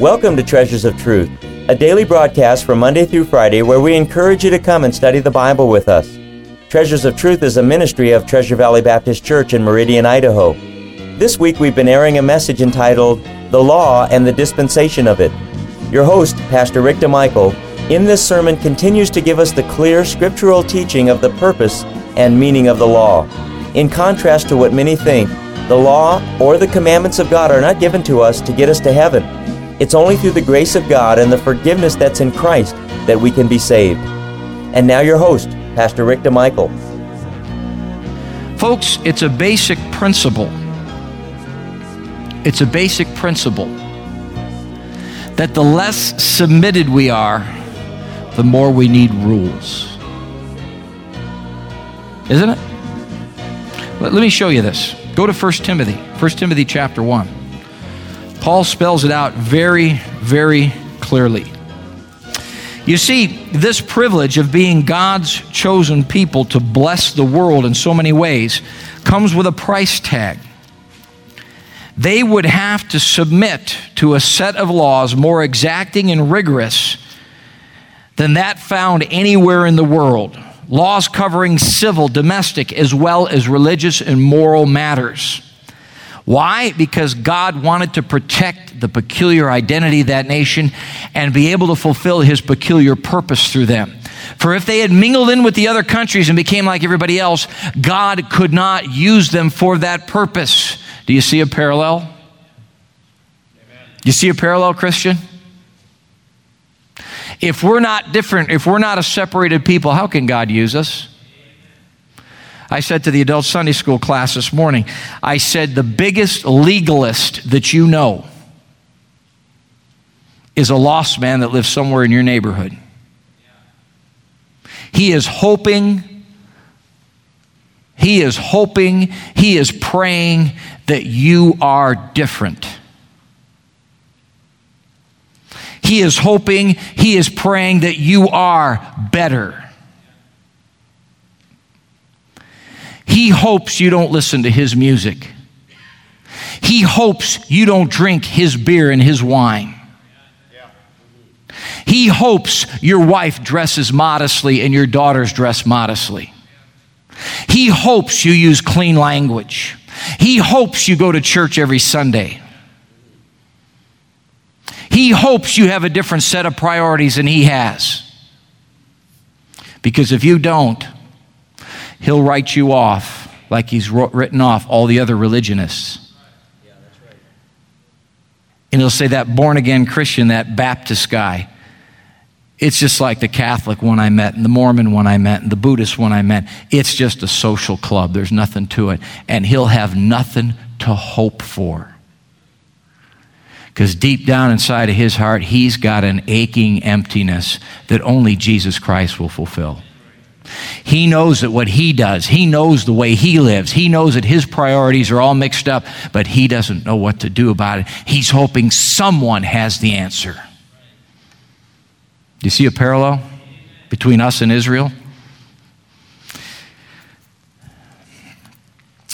Welcome to Treasures of Truth, a daily broadcast from Monday through Friday where we encourage you to come and study the Bible with us. Treasures of Truth is a ministry of Treasure Valley Baptist Church in Meridian, Idaho. This week we've been airing a message entitled The Law and the Dispensation of It. Your host, Pastor Rick DeMichael, in this sermon continues to give us the clear scriptural teaching of the purpose and meaning of the law. In contrast to what many think, the law or the commandments of God are not given to us to get us to heaven. It's only through the grace of God and the forgiveness that's in Christ that we can be saved. And now, your host, Pastor Rick DeMichael. Folks, it's a basic principle. It's a basic principle that the less submitted we are, the more we need rules. Isn't it? Let, me show you this. Go to 1 Timothy, 1 Timothy chapter 1. Paul spells it out very, very clearly. You see, this privilege of being God's chosen people to bless the world in so many ways comes with a price tag. They would have to submit to a set of laws more exacting and rigorous than that found anywhere in the world laws covering civil, domestic, as well as religious and moral matters. Why? Because God wanted to protect the peculiar identity of that nation and be able to fulfill his peculiar purpose through them. For if they had mingled in with the other countries and became like everybody else, God could not use them for that purpose. Do you see a parallel? Amen. You see a parallel, Christian? If we're not different, if we're not a separated people, how can God use us? I said to the adult Sunday school class this morning, I said, the biggest legalist that you know is a lost man that lives somewhere in your neighborhood. He is hoping, he is hoping, he is praying that you are different. He is hoping, he is praying that you are better. He hopes you don't listen to his music. He hopes you don't drink his beer and his wine. He hopes your wife dresses modestly and your daughters dress modestly. He hopes you use clean language. He hopes you go to church every Sunday. He hopes you have a different set of priorities than he has. Because if you don't, he'll write you off like he's written off all the other religionists. And he'll say that born again Christian, that Baptist guy, it's just like the Catholic one I met, and the Mormon one I met, and the Buddhist one I met. It's just a social club. There's nothing to it. And he'll have nothing to hope for. Because deep down inside of his heart, he's got an aching emptiness that only Jesus Christ will fulfill. He knows that what he does, he knows the way he lives, he knows that his priorities are all mixed up, but he doesn't know what to do about it. He's hoping someone has the answer. Do you see a parallel between us and Israel?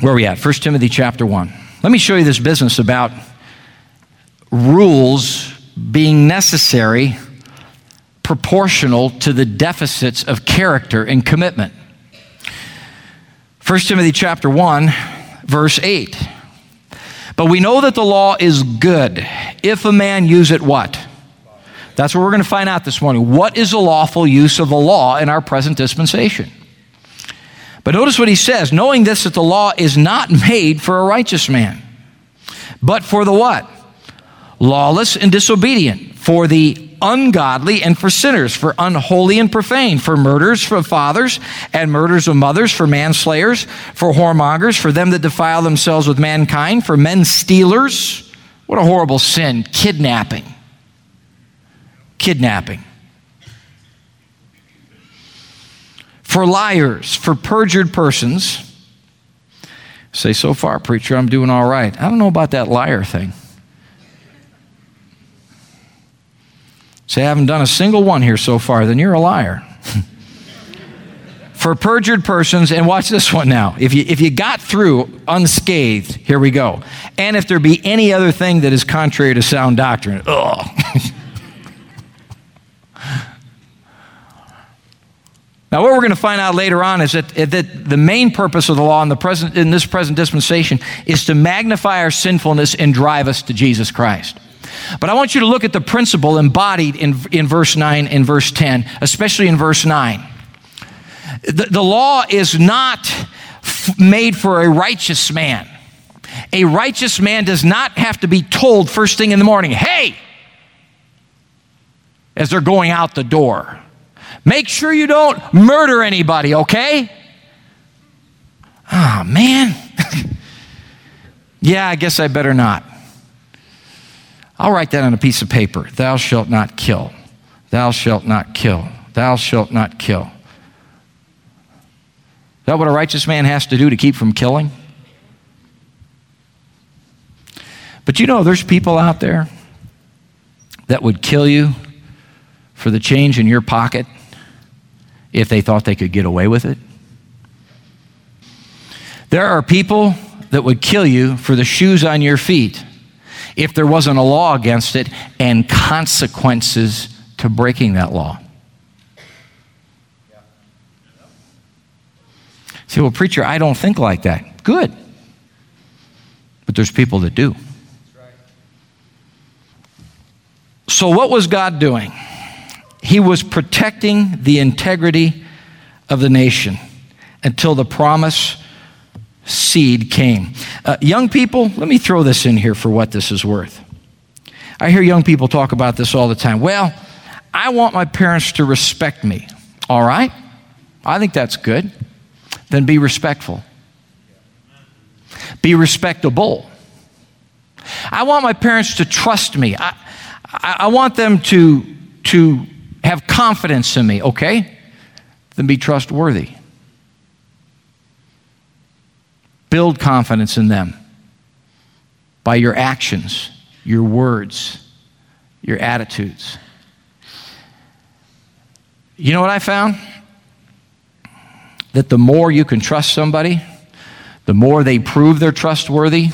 Where are we at? 1 Timothy chapter 1. Let me show you this business about rules being necessary proportional to the deficits of character and commitment. 1 Timothy chapter 1 verse 8. But we know that the law is good if a man use it what? That's what we're going to find out this morning. What is the lawful use of the law in our present dispensation? But notice what he says, knowing this that the law is not made for a righteous man, but for the what? lawless and disobedient, for the ungodly and for sinners, for unholy and profane, for murders for fathers and murders of mothers, for manslayers, for whoremongers, for them that defile themselves with mankind, for men stealers. What a horrible sin. Kidnapping. Kidnapping. For liars, for perjured persons. Say, so far, preacher, I'm doing all right. I don't know about that liar thing. Say, I haven't done a single one here so far, then you're a liar. for perjured persons, and watch this one now. If you, if you got through unscathed, here we go. And if there be any other thing that is contrary to sound doctrine, ugh. Now, what we're going to find out later on is that, that the main purpose of the law in, the present, in this present dispensation is to magnify our sinfulness and drive us to Jesus Christ. But I want you to look at the principle embodied in, in verse 9 and verse 10, especially in verse 9. The, the law is not f- made for a righteous man. A righteous man does not have to be told first thing in the morning, hey, as they're going out the door. Make sure you don't murder anybody, okay? Oh, man. yeah, I guess I better not. I'll write that on a piece of paper. Thou shalt not kill. Thou shalt not kill. Thou shalt not kill. Is that what a righteous man has to do to keep from killing? But you know, there's people out there that would kill you for the change in your pocket if they thought they could get away with it. There are people that would kill you for the shoes on your feet if there wasn't a law against it and consequences to breaking that law. Say, well, preacher, I don't think like that. Good. But there's people that do. So, what was God doing? He was protecting the integrity of the nation until the promise seed came. Uh, young people, let me throw this in here for what this is worth. I hear young people talk about this all the time. Well, I want my parents to respect me. All right? I think that's good. Then be respectful. Be respectable. I want my parents to trust me. I, I, I want them to, to have confidence in me, okay? Then be trustworthy. Build confidence in them by your actions, your words, your attitudes. You know what I found? That the more you can trust somebody, the more they prove they're trustworthy,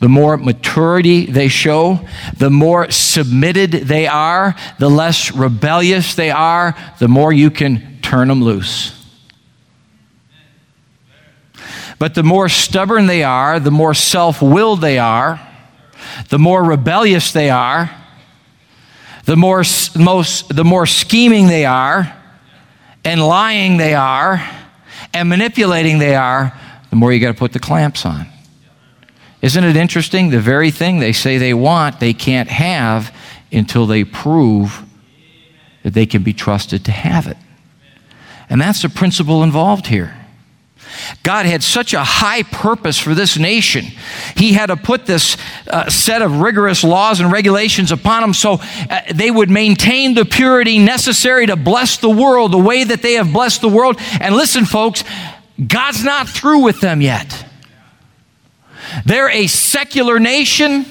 the more maturity they show, the more submitted they are, the less rebellious they are, the more you can turn them loose. But the more stubborn they are, the more self willed they are, the more rebellious they are, the more, most, the more scheming they are, and lying they are, and manipulating they are, the more you got to put the clamps on. Isn't it interesting? The very thing they say they want, they can't have until they prove that they can be trusted to have it. And that's the principle involved here. God had such a high purpose for this nation. He had to put this uh, set of rigorous laws and regulations upon them so uh, they would maintain the purity necessary to bless the world the way that they have blessed the world. And listen, folks, God's not through with them yet. They're a secular nation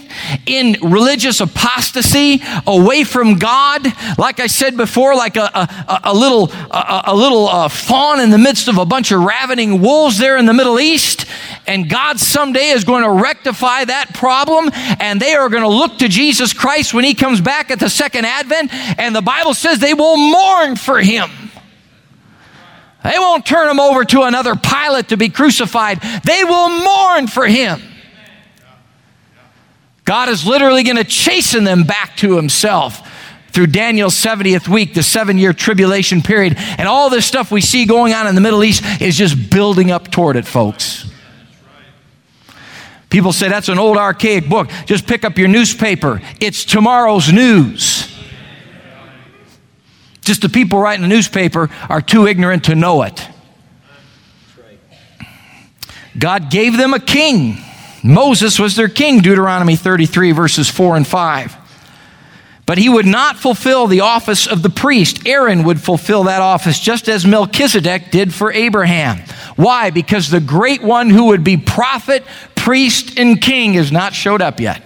in religious apostasy, away from God. Like I said before, like a, a, a little, a, a little uh, fawn in the midst of a bunch of ravening wolves there in the Middle East. And God someday is going to rectify that problem, and they are going to look to Jesus Christ when He comes back at the second advent. And the Bible says they will mourn for Him. They won't turn him over to another Pilate to be crucified. They will mourn for him. God is literally going to chasten them back to himself through Daniel's 70th week, the seven year tribulation period. And all this stuff we see going on in the Middle East is just building up toward it, folks. People say that's an old archaic book. Just pick up your newspaper, it's tomorrow's news. Just the people writing the newspaper are too ignorant to know it. God gave them a king. Moses was their king, Deuteronomy 33, verses 4 and 5. But he would not fulfill the office of the priest. Aaron would fulfill that office just as Melchizedek did for Abraham. Why? Because the great one who would be prophet, priest, and king has not showed up yet.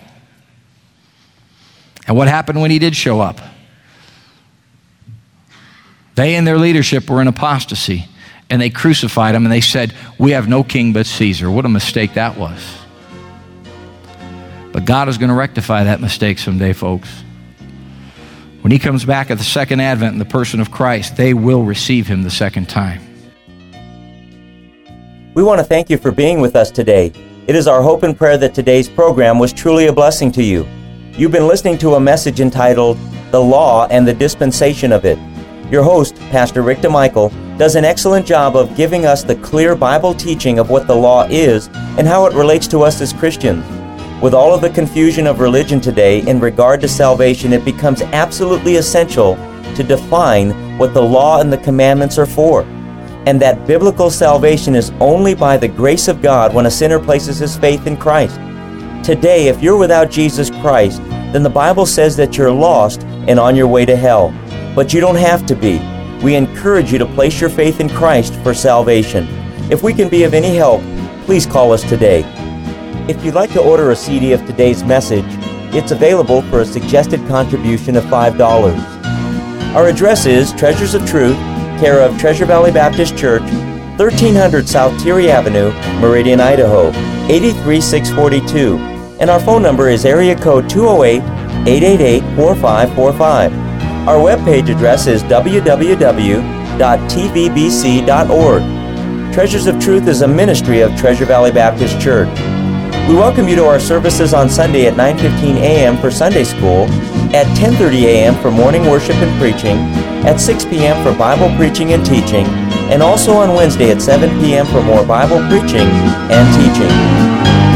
And what happened when he did show up? They and their leadership were in apostasy, and they crucified him and they said, We have no king but Caesar. What a mistake that was. But God is going to rectify that mistake someday, folks. When he comes back at the second advent in the person of Christ, they will receive him the second time. We want to thank you for being with us today. It is our hope and prayer that today's program was truly a blessing to you. You've been listening to a message entitled The Law and the Dispensation of It. Your host, Pastor Rick DeMichael, does an excellent job of giving us the clear Bible teaching of what the law is and how it relates to us as Christians. With all of the confusion of religion today in regard to salvation, it becomes absolutely essential to define what the law and the commandments are for, and that biblical salvation is only by the grace of God when a sinner places his faith in Christ. Today, if you're without Jesus Christ, then the Bible says that you're lost and on your way to hell. But you don't have to be. We encourage you to place your faith in Christ for salvation. If we can be of any help, please call us today. If you'd like to order a CD of today's message, it's available for a suggested contribution of $5. Our address is Treasures of Truth, care of Treasure Valley Baptist Church, 1300 South Teare Avenue, Meridian, Idaho, 83642. And our phone number is area code 208 888 4545. Our webpage address is www.tvbc.org. Treasures of Truth is a ministry of Treasure Valley Baptist Church. We welcome you to our services on Sunday at 9:15 a.m. for Sunday school, at 10:30 a.m. for morning worship and preaching, at 6 p.m. for Bible preaching and teaching, and also on Wednesday at 7 p.m. for more Bible preaching and teaching.